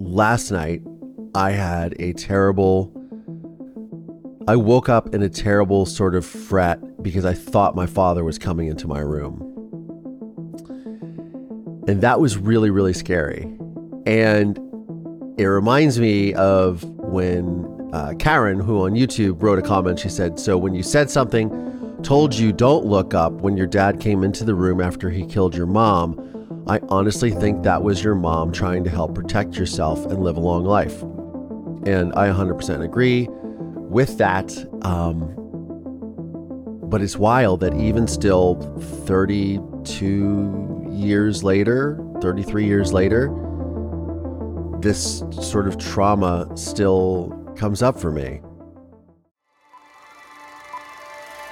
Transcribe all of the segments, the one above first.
last night I had a terrible. I woke up in a terrible sort of fret because I thought my father was coming into my room. And that was really, really scary. And it reminds me of when uh, Karen, who on YouTube wrote a comment, she said, So when you said something, told you don't look up when your dad came into the room after he killed your mom, I honestly think that was your mom trying to help protect yourself and live a long life. And I 100% agree with that. Um, but it's wild that even still 32 years later, 33 years later, this sort of trauma still comes up for me.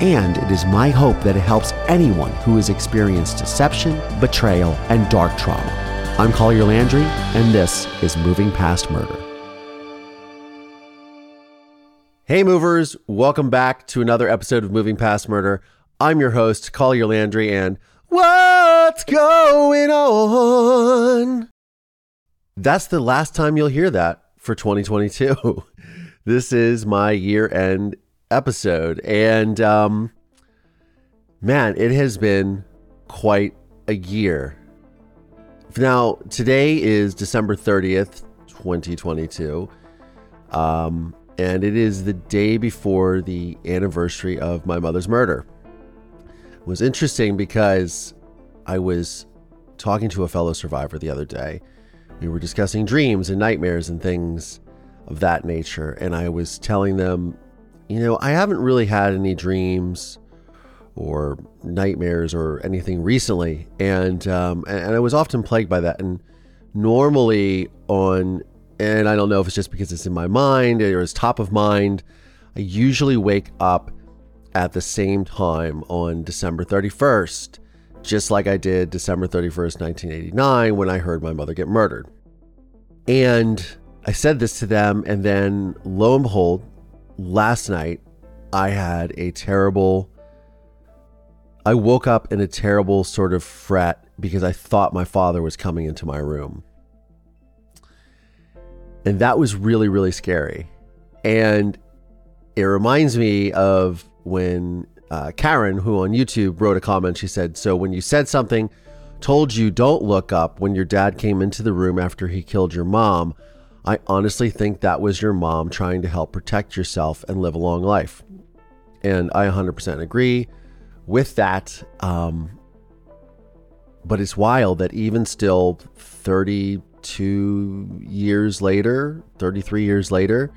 and it is my hope that it helps anyone who has experienced deception, betrayal, and dark trauma. I'm Collier Landry, and this is Moving Past Murder. Hey, movers, welcome back to another episode of Moving Past Murder. I'm your host, Collier Landry, and what's going on? That's the last time you'll hear that for 2022. this is my year end episode. And um, man, it has been quite a year. Now, today is December 30th, 2022. Um, and it is the day before the anniversary of my mother's murder. It was interesting because I was talking to a fellow survivor the other day we were discussing dreams and nightmares and things of that nature. And I was telling them, you know, I haven't really had any dreams or nightmares or anything recently. And, um, and I was often plagued by that. And normally on, and I don't know if it's just because it's in my mind or it's top of mind, I usually wake up at the same time on December 31st just like I did December 31st, 1989, when I heard my mother get murdered. And I said this to them, and then lo and behold, last night I had a terrible. I woke up in a terrible sort of fret because I thought my father was coming into my room. And that was really, really scary. And it reminds me of when uh, Karen, who on YouTube wrote a comment, she said, So when you said something, told you don't look up when your dad came into the room after he killed your mom, I honestly think that was your mom trying to help protect yourself and live a long life. And I 100% agree with that. Um, but it's wild that even still 32 years later, 33 years later,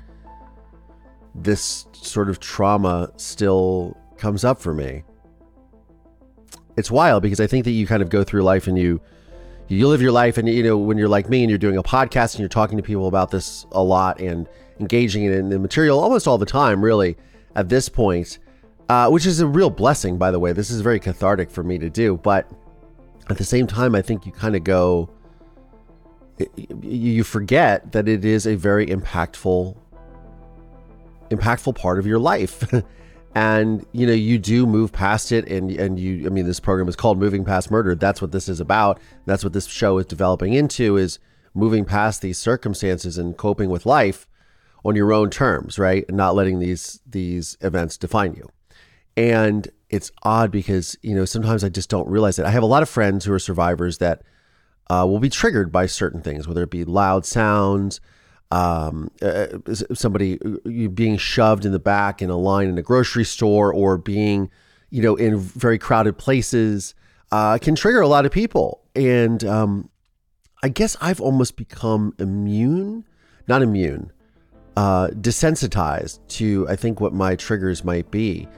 this sort of trauma still comes up for me. It's wild because I think that you kind of go through life and you you live your life and you know when you're like me and you're doing a podcast and you're talking to people about this a lot and engaging in the material almost all the time really at this point uh, which is a real blessing by the way. This is very cathartic for me to do but at the same time i think you kind of go you forget that it is a very impactful impactful part of your life and you know you do move past it and and you i mean this program is called moving past murder. That's what this is about. That's what this show is developing into is moving past these circumstances and coping with life on your own terms right? And not letting these these events define you. And it's odd because you know sometimes i just don't realize it. I have a lot of friends who are survivors that uh, will be triggered by certain things whether it be loud sounds um, uh, somebody uh, being shoved in the back in a line in a grocery store or being, you know, in very crowded places uh, can trigger a lot of people. And um, I guess I've almost become immune, not immune, uh, desensitized to, I think, what my triggers might be.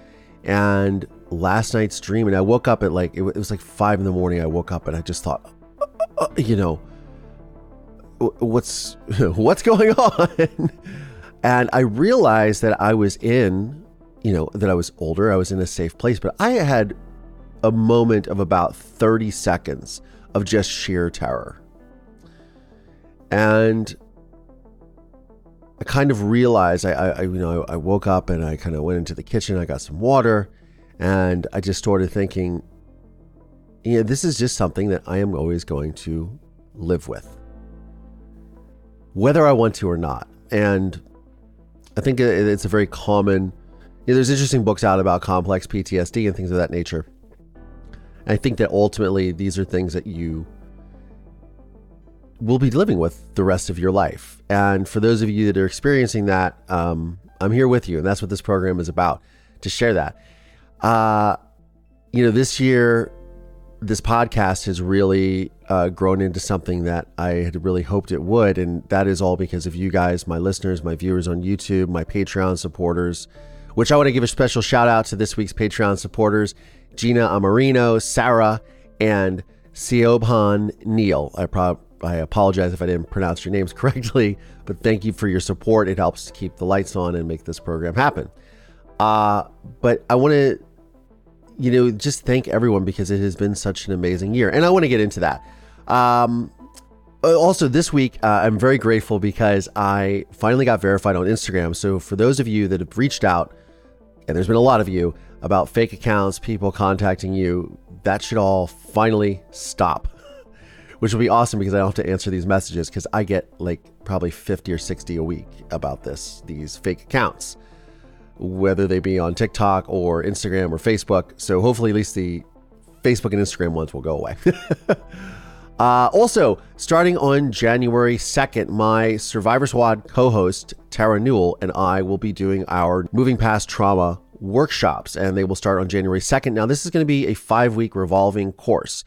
And last night's dream, and I woke up at like, it was like five in the morning. I woke up and I just thought, uh, uh, you know, what's what's going on? And i realized that i was in you know that i was older i was in a safe place but i had a moment of about 30 seconds of just sheer terror. And i kind of realized i, I you know i woke up and i kind of went into the kitchen i got some water and i just started thinking yeah this is just something that i am always going to live with whether I want to or not. And I think it's a very common. You know, there's interesting books out about complex PTSD and things of that nature. And I think that ultimately these are things that you will be living with the rest of your life. And for those of you that are experiencing that, um, I'm here with you, and that's what this program is about to share that. Uh, you know, this year this podcast has really uh, grown into something that I had really hoped it would. And that is all because of you guys, my listeners, my viewers on YouTube, my Patreon supporters, which I want to give a special shout out to this week's Patreon supporters Gina Amarino, Sarah, and Siobhan Neal. I, I apologize if I didn't pronounce your names correctly, but thank you for your support. It helps to keep the lights on and make this program happen. Uh, but I want to you know, just thank everyone because it has been such an amazing year. And I want to get into that. Um, uh, also, this week, uh, I'm very grateful because I finally got verified on Instagram. So, for those of you that have reached out, and there's been a lot of you about fake accounts, people contacting you, that should all finally stop, which will be awesome because I don't have to answer these messages because I get like probably 50 or 60 a week about this, these fake accounts whether they be on TikTok or Instagram or Facebook. So hopefully, at least the Facebook and Instagram ones will go away. uh, also, starting on January 2nd, my Survivor Squad co host, Tara Newell, and I will be doing our Moving Past Trauma workshops, and they will start on January 2nd. Now, this is going to be a five week revolving course.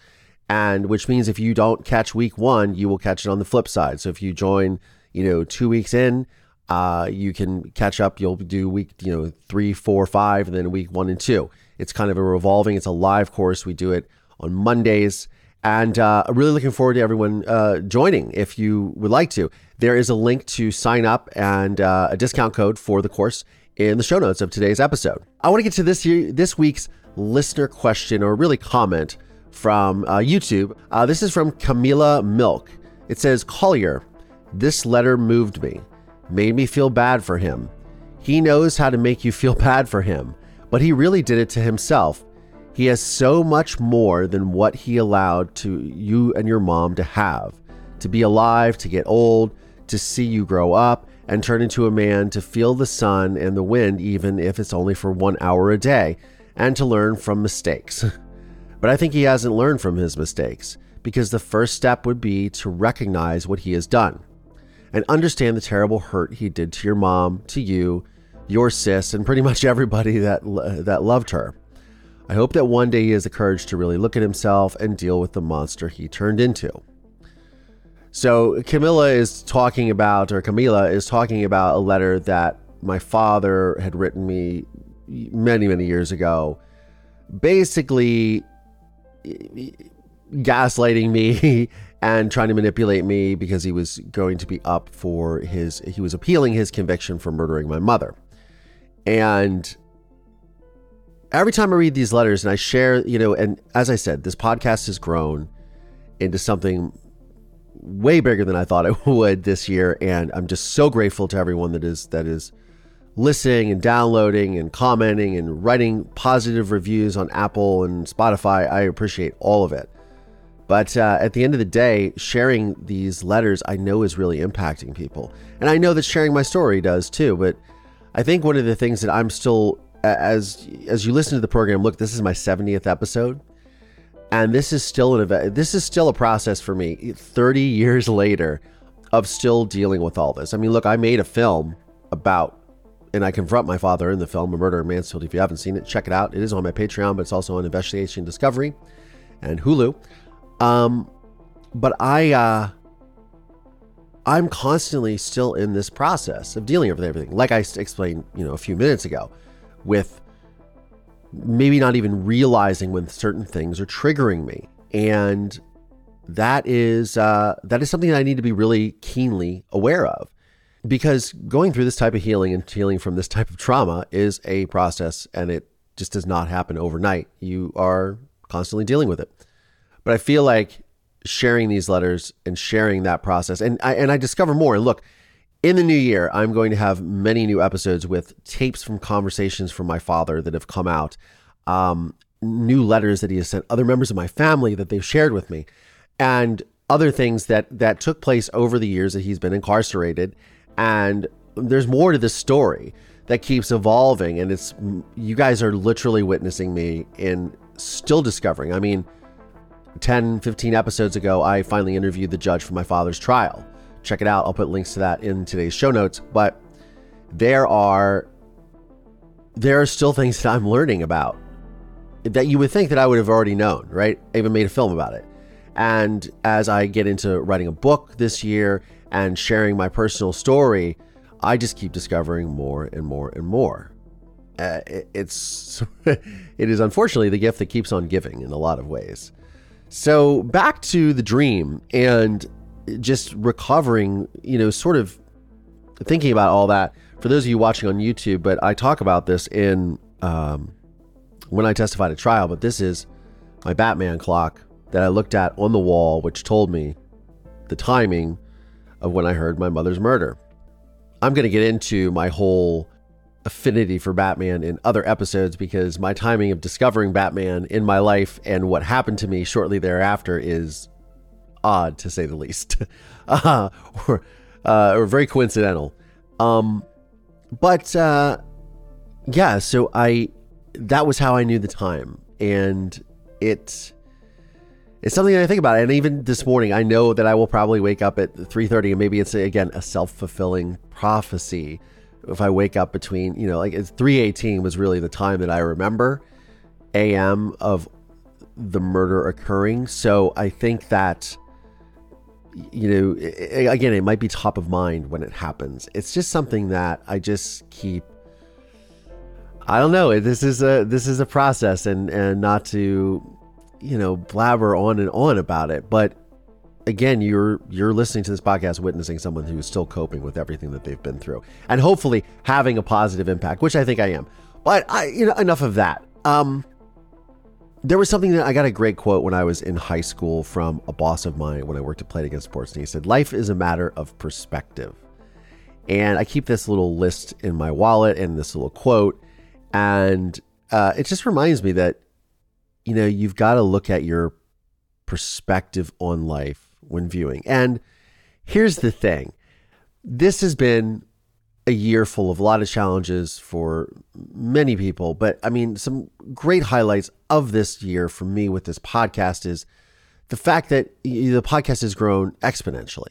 And which means if you don't catch week one, you will catch it on the flip side. So if you join, you know, two weeks in, uh, you can catch up. You'll do week, you know, three, four, five, and then week one and two. It's kind of a revolving. It's a live course. We do it on Mondays, and uh, really looking forward to everyone uh, joining. If you would like to, there is a link to sign up and uh, a discount code for the course in the show notes of today's episode. I want to get to this year, this week's listener question or really comment from uh, YouTube. Uh, this is from Camila Milk. It says, Collier, this letter moved me made me feel bad for him. He knows how to make you feel bad for him, but he really did it to himself. He has so much more than what he allowed to you and your mom to have to be alive, to get old, to see you grow up and turn into a man, to feel the sun and the wind, even if it's only for one hour a day, and to learn from mistakes. but I think he hasn't learned from his mistakes because the first step would be to recognize what he has done and understand the terrible hurt he did to your mom, to you, your sis, and pretty much everybody that that loved her. I hope that one day he has the courage to really look at himself and deal with the monster he turned into. So Camilla is talking about, or Camila is talking about a letter that my father had written me many, many years ago, basically gaslighting me and trying to manipulate me because he was going to be up for his he was appealing his conviction for murdering my mother. And every time I read these letters and I share, you know, and as I said, this podcast has grown into something way bigger than I thought it would this year and I'm just so grateful to everyone that is that is listening and downloading and commenting and writing positive reviews on Apple and Spotify. I appreciate all of it. But uh, at the end of the day, sharing these letters I know is really impacting people. And I know that sharing my story does too. But I think one of the things that I'm still, as as you listen to the program, look, this is my 70th episode. And this is still an event. This is still a process for me. 30 years later, of still dealing with all this. I mean, look, I made a film about, and I confront my father in the film, A Murder in Mansfield. If you haven't seen it, check it out. It is on my Patreon, but it's also on Investigation Discovery and Hulu. Um, but I, uh, I'm constantly still in this process of dealing with everything. Like I explained, you know, a few minutes ago, with maybe not even realizing when certain things are triggering me, and that is uh, that is something that I need to be really keenly aware of, because going through this type of healing and healing from this type of trauma is a process, and it just does not happen overnight. You are constantly dealing with it, but I feel like sharing these letters and sharing that process. And I and I discover more. And look, in the new year, I'm going to have many new episodes with tapes from conversations from my father that have come out, um, new letters that he has sent, other members of my family that they've shared with me, and other things that that took place over the years that he's been incarcerated. And there's more to this story that keeps evolving, and it's you guys are literally witnessing me in still discovering. I mean 10, 15 episodes ago, I finally interviewed the judge for my father's trial. Check it out. I'll put links to that in today's show notes. But there are there are still things that I'm learning about that you would think that I would have already known, right? I even made a film about it. And as I get into writing a book this year and sharing my personal story, I just keep discovering more and more and more. Uh, it, it's it is unfortunately the gift that keeps on giving in a lot of ways. So back to the dream and just recovering, you know, sort of thinking about all that. For those of you watching on YouTube, but I talk about this in um, when I testified at trial. But this is my Batman clock that I looked at on the wall, which told me the timing of when I heard my mother's murder. I'm going to get into my whole affinity for Batman in other episodes because my timing of discovering Batman in my life and what happened to me shortly thereafter is odd to say the least, uh, or, uh, or very coincidental. Um, but uh, yeah, so I that was how I knew the time, and it it's something that I think about. And even this morning, I know that I will probably wake up at 3:30, and maybe it's again a self fulfilling prophecy if I wake up between, you know, like it's 318 was really the time that I remember AM of the murder occurring. So I think that, you know, again, it might be top of mind when it happens. It's just something that I just keep. I don't know. This is a this is a process, and and not to, you know, blabber on and on about it, but again you're you're listening to this podcast witnessing someone who's still coping with everything that they've been through and hopefully having a positive impact which i think i am but i you know enough of that um there was something that i got a great quote when i was in high school from a boss of mine when i worked at Play It Again Sports and he said life is a matter of perspective and i keep this little list in my wallet and this little quote and uh, it just reminds me that you know you've got to look at your perspective on life when viewing. And here's the thing this has been a year full of a lot of challenges for many people. But I mean, some great highlights of this year for me with this podcast is the fact that the podcast has grown exponentially.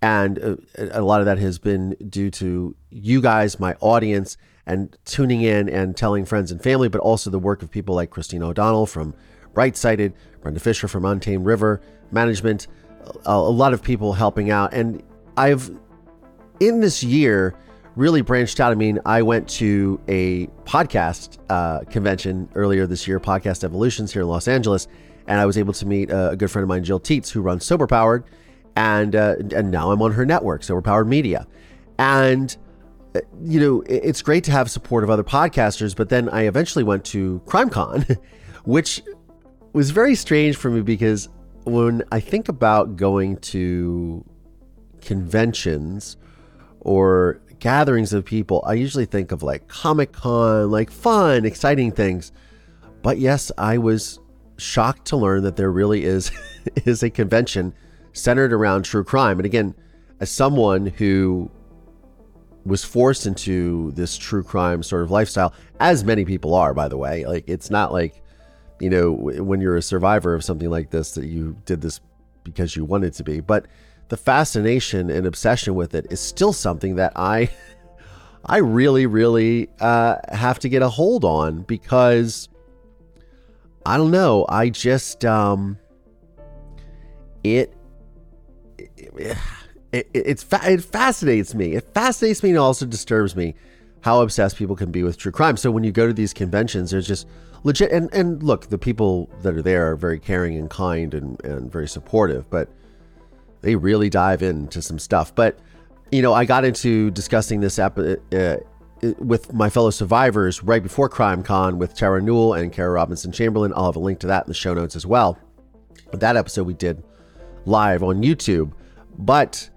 And uh, a lot of that has been due to you guys, my audience, and tuning in and telling friends and family, but also the work of people like Christine O'Donnell from Bright Sighted, Brenda Fisher from Untamed River Management, a, a lot of people helping out. And I've, in this year, really branched out. I mean, I went to a podcast uh, convention earlier this year, Podcast Evolutions here in Los Angeles, and I was able to meet a, good friend of mine, Jill Tietz, who runs Sober Powered, and uh, and now I'm on her network, Sober Powered Media, and uh, you know it's great to have support of other podcasters. But then I eventually went to CrimeCon, which was very strange for me because when I think about going to conventions or gatherings of people, I usually think of like Comic Con, like fun, exciting things. But yes, I was shocked to learn that there really is is a convention centered around true crime. And again, as someone who was forced into this true crime sort of lifestyle, as many people are, by the way, like it's not like you know, when you're a survivor of something like this, that you did this because you wanted to be. But the fascination and obsession with it is still something that I I really really uh, have to get a hold on because I don't know. I just um, it, it, it it's it fascinates me. It fascinates me and also disturbs me how obsessed people can be with true crime. So when you go to these conventions, there's just legit and and look, the people that are there are very caring and kind and and very supportive, but they really dive into some stuff. But you know, I got into discussing this ep- uh, with my fellow survivors right before Crime Con with Tara Newell and Kara Robinson Chamberlain. I'll have a link to that in the show notes as well. That episode we did live on YouTube. But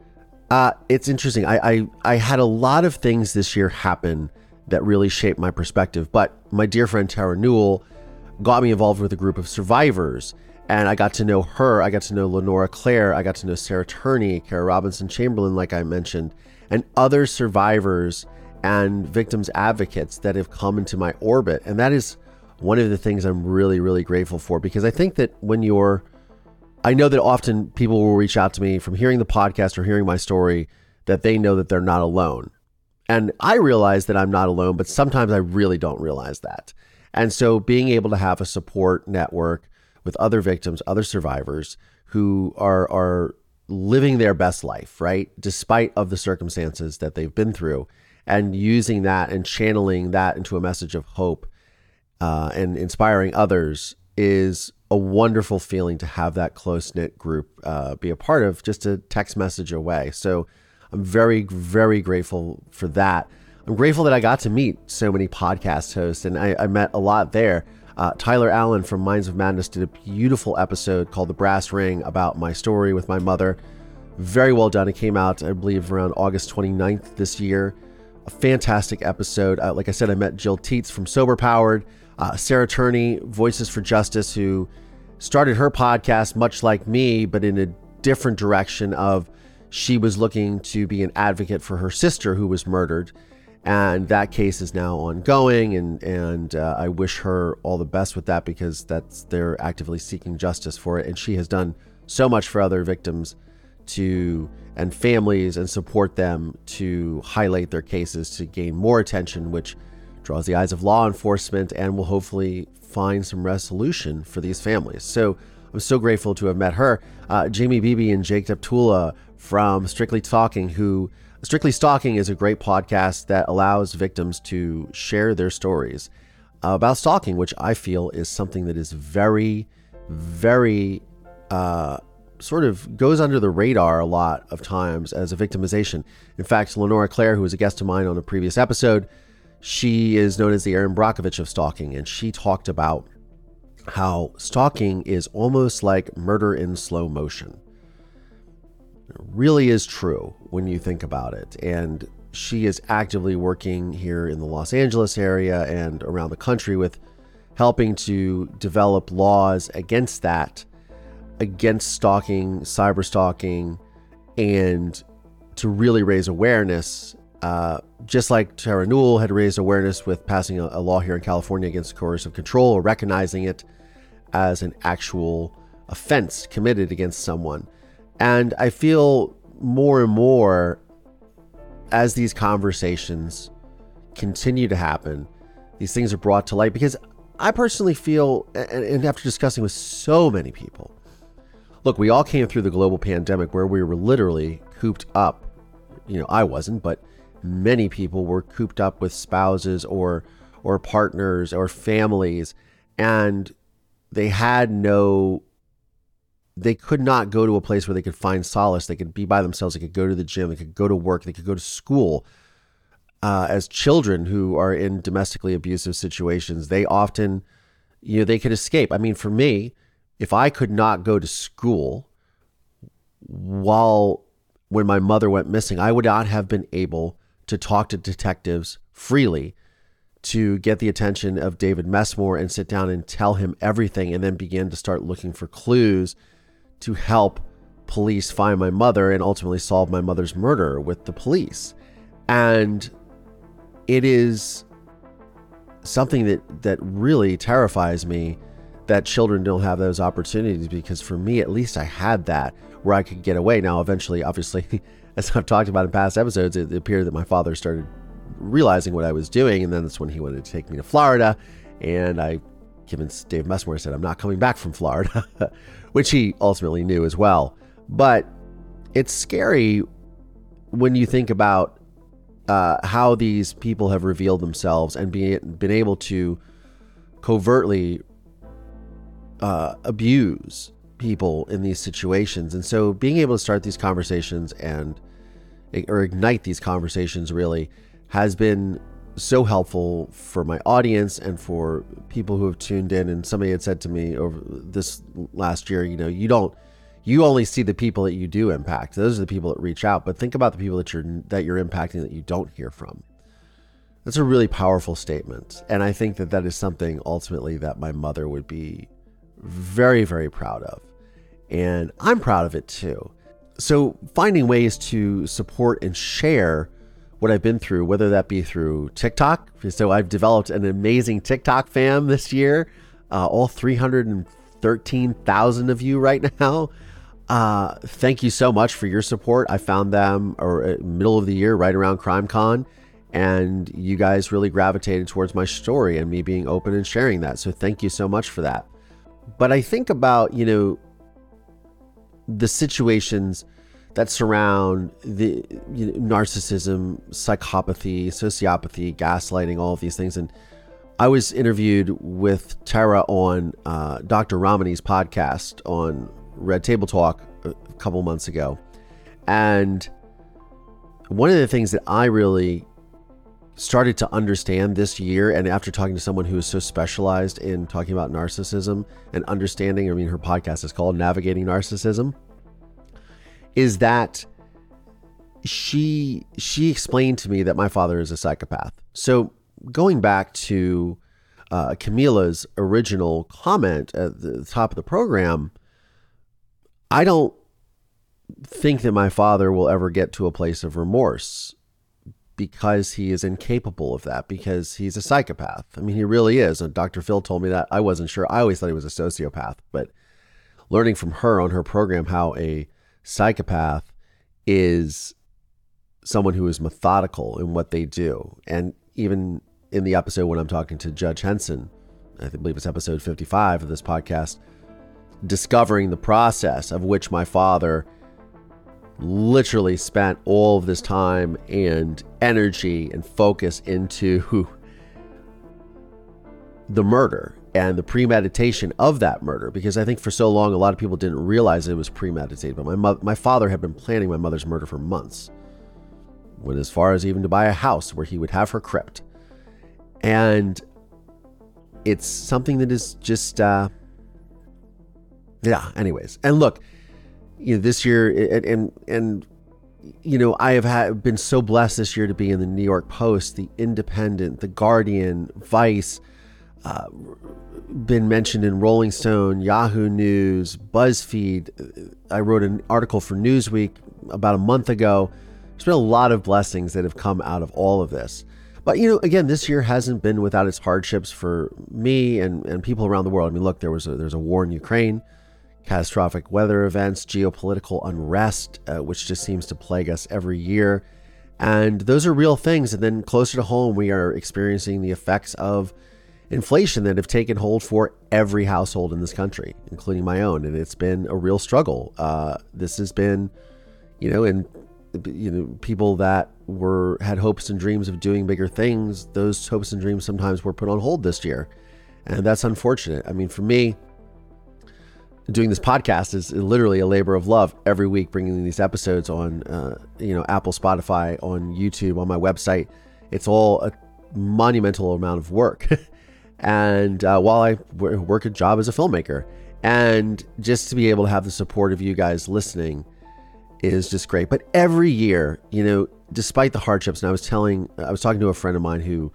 uh, it's interesting. I, I, I had a lot of things this year happen that really shaped my perspective. But my dear friend Tara Newell got me involved with a group of survivors. And I got to know her. I got to know Lenora Claire. I got to know Sarah Turney, Kara Robinson Chamberlain, like I mentioned, and other survivors and victims advocates that have come into my orbit. And that is one of the things I'm really, really grateful for because I think that when you're, I know that often people will reach out to me from hearing the podcast or hearing my story that they know that they're not alone. And I realize that I'm not alone, but sometimes I really don't realize that. And so being able to have a support network with other victims, other survivors who are are living their best life, right? Despite of the circumstances that they've been through and using that and channeling that into a message of hope uh, and inspiring others is a wonderful feeling to have that close knit group uh, be a part of just a text message away. So I'm very, very grateful for that. I'm grateful that I got to meet so many podcast hosts and I, I met a lot there. Uh, Tyler Allen from Minds of Madness did a beautiful episode called The Brass Ring about my story with my mother. Very well done. It came out, I believe, around August 29th this year a fantastic episode. Uh, like I said, I met Jill Tietz from Sober Powered, uh, Sarah Turney, Voices for Justice, who started her podcast much like me, but in a different direction of she was looking to be an advocate for her sister who was murdered. And that case is now ongoing, and and uh, I wish her all the best with that because that's they're actively seeking justice for it, and she has done so much for other victims to and families and support them to highlight their cases to gain more attention, which draws the eyes of law enforcement and will hopefully find some resolution for these families. So I'm so grateful to have met her. Uh, Jamie Beebe and Jake Deptula from Strictly Stalking, who Strictly Stalking is a great podcast that allows victims to share their stories about stalking, which I feel is something that is very, very uh, sort of goes under the radar a lot of times as a victimization. In fact, Lenora Claire, who was a guest of mine on a previous episode, she is known as the Erin Brockovich of stalking, and she talked about how stalking is almost like murder in slow motion. Really is true when you think about it. And she is actively working here in the Los Angeles area and around the country with helping to develop laws against that against stalking, cyber stalking, and to really raise awareness. Uh, just like Tara Newell had raised awareness with passing a, a law here in California against coercive control or recognizing it as an actual offense committed against someone. And I feel more and more as these conversations continue to happen, these things are brought to light because I personally feel, and after discussing with so many people, look, we all came through the global pandemic where we were literally cooped up. You know, I wasn't, but many people were cooped up with spouses or or partners or families and they had no they could not go to a place where they could find solace. They could be by themselves. They could go to the gym. They could go to work. They could go to school. Uh, as children who are in domestically abusive situations, they often, you know, they could escape. I mean, for me, if I could not go to school while when my mother went missing, I would not have been able to talk to detectives freely to get the attention of David Messmore and sit down and tell him everything and then begin to start looking for clues to help police find my mother and ultimately solve my mother's murder with the police. And it is something that that really terrifies me that children don't have those opportunities because for me, at least, I had that where I could get away. Now, eventually, obviously, as I've talked about in past episodes, it appeared that my father started realizing what I was doing, and then that's when he wanted to take me to Florida. And I convinced Dave Messmore, said, I'm not coming back from Florida, which he ultimately knew as well. But it's scary when you think about uh, how these people have revealed themselves and be, been able to covertly uh, abuse people in these situations. And so being able to start these conversations and or ignite these conversations really has been so helpful for my audience and for people who have tuned in. And somebody had said to me over this last year you know you don't you only see the people that you do impact. Those are the people that reach out but think about the people that you're that you're impacting that you don't hear from. That's a really powerful statement. And i think that that is something ultimately that my mother would be very very proud of. And i'm proud of it too. So finding ways to support and share what I've been through, whether that be through TikTok. So I've developed an amazing TikTok fam this year, uh, all 313,000 of you right now. Uh, thank you so much for your support. I found them or uh, middle of the year, right around CrimeCon, and you guys really gravitated towards my story and me being open and sharing that. So thank you so much for that. But I think about you know the situations that surround the you know, narcissism, psychopathy, sociopathy, gaslighting, all of these things. And I was interviewed with Tara on uh, Dr. Ramani's podcast on Red Table Talk a couple months ago. And one of the things that I really started to understand this year, and after talking to someone who is so specialized in talking about narcissism and understanding, I mean, her podcast is called Navigating Narcissism is that she she explained to me that my father is a psychopath. So going back to uh, Camila's original comment at the top of the program, I don't think that my father will ever get to a place of remorse because he is incapable of that because he's a psychopath. I mean, he really is. And Dr. Phil told me that. I wasn't sure. I always thought he was a sociopath, but learning from her on her program how a psychopath is someone who is methodical in what they do. And even in the episode when I'm talking to Judge Henson, I believe it's episode 55 of this podcast, discovering the process of which my father literally spent all of this time and energy and focus into the murder and the premeditation of that murder because I think for so long a lot of people didn't realize it was premeditated. But my mo- my father had been planning my mother's murder for months. Went as far as even to buy a house where he would have her crypt. And it's something that is just uh yeah, anyways. And look, you know, this year and and, and you know, I have had, been so blessed this year to be in the New York Post, the Independent, the Guardian, Vice, uh, been mentioned in Rolling Stone, Yahoo News, BuzzFeed. I wrote an article for Newsweek about a month ago. There's been a lot of blessings that have come out of all of this. But, you know, again, this year hasn't been without its hardships for me and, and people around the world. I mean, look, there was a, there's a war in Ukraine, catastrophic weather events, geopolitical unrest, uh, which just seems to plague us every year. And those are real things. And then closer to home, we are experiencing the effects of inflation that have taken hold for every household in this country, including my own, and it's been a real struggle. Uh, this has been, you know, and you know, people that were had hopes and dreams of doing bigger things, those hopes and dreams sometimes were put on hold this year, and that's unfortunate. I mean, for me, doing this podcast is literally a labor of love every week, bringing these episodes on, uh, you know, Apple, Spotify, on YouTube, on my website. It's all a monumental amount of work. and uh, while I work a job as a filmmaker. And just to be able to have the support of you guys listening is just great. But every year, you know, despite the hardships, and I was telling, I was talking to a friend of mine who,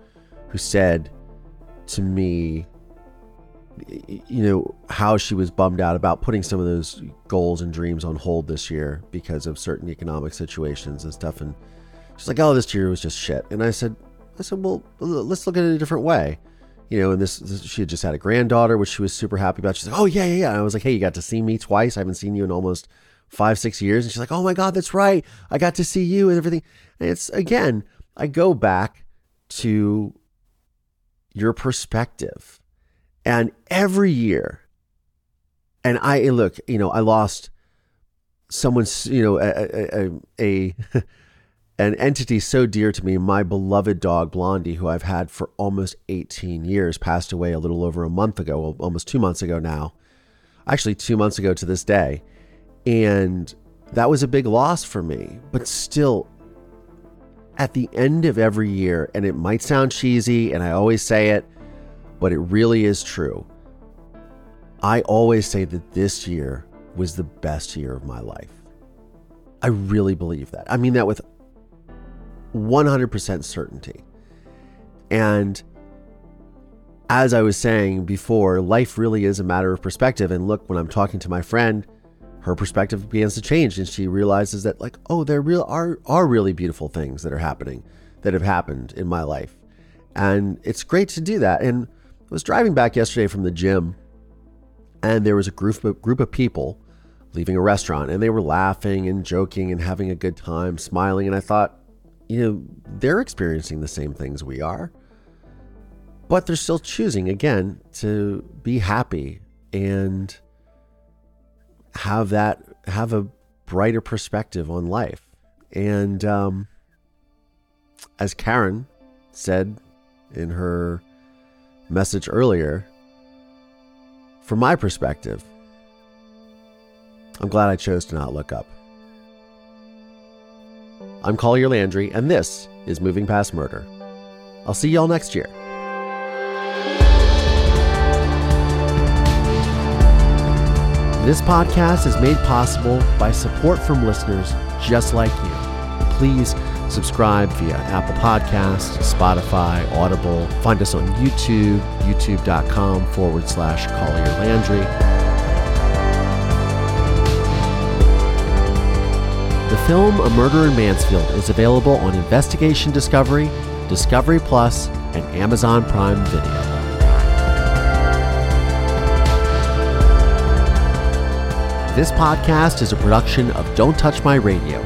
who said to me, you know, how she was bummed out about putting some of those goals and dreams on hold this year because of certain economic situations and stuff. And she's like, "Oh, this year was just shit." And I said, "I said, well, let's look at it a different way." You know, and this, this, she had just had a granddaughter, which she was super happy about. She's like, "Oh yeah, yeah, yeah." And I was like, "Hey, you got to see me twice. I haven't seen you in almost five, six years." And she's like, "Oh my god, that's right. I got to see you and everything." And it's again, I go back to your perspective, and every year, and I look, you know, I lost someone's, you know, a, a, a, a an entity so dear to me, my beloved dog Blondie, who I've had for almost 18 years, passed away a little over a month ago, almost two months ago now. Actually, two months ago to this day. And that was a big loss for me. But still, at the end of every year, and it might sound cheesy, and I always say it, but it really is true. I always say that this year was the best year of my life. I really believe that. I mean that with 100% certainty. And as I was saying before, life really is a matter of perspective. And look, when I'm talking to my friend, her perspective begins to change and she realizes that like, oh, there real are are really beautiful things that are happening that have happened in my life. And it's great to do that. And I was driving back yesterday from the gym and there was a group of, group of people leaving a restaurant and they were laughing and joking and having a good time, smiling and I thought, you know, they're experiencing the same things we are. But they're still choosing, again, to be happy and have that, have a brighter perspective on life. And um, as Karen said in her message earlier, from my perspective, I'm glad I chose to not look up. I'm Collier Landry, and this is Moving Past Murder. I'll see y'all next year. This podcast is made possible by support from listeners just like you. Please subscribe via Apple Podcasts, Spotify, Audible. Find us on YouTube, youtube.com forward slash Collier Landry. The film A Murder in Mansfield is available on Investigation Discovery, Discovery Plus, and Amazon Prime Video. This podcast is a production of Don't Touch My Radio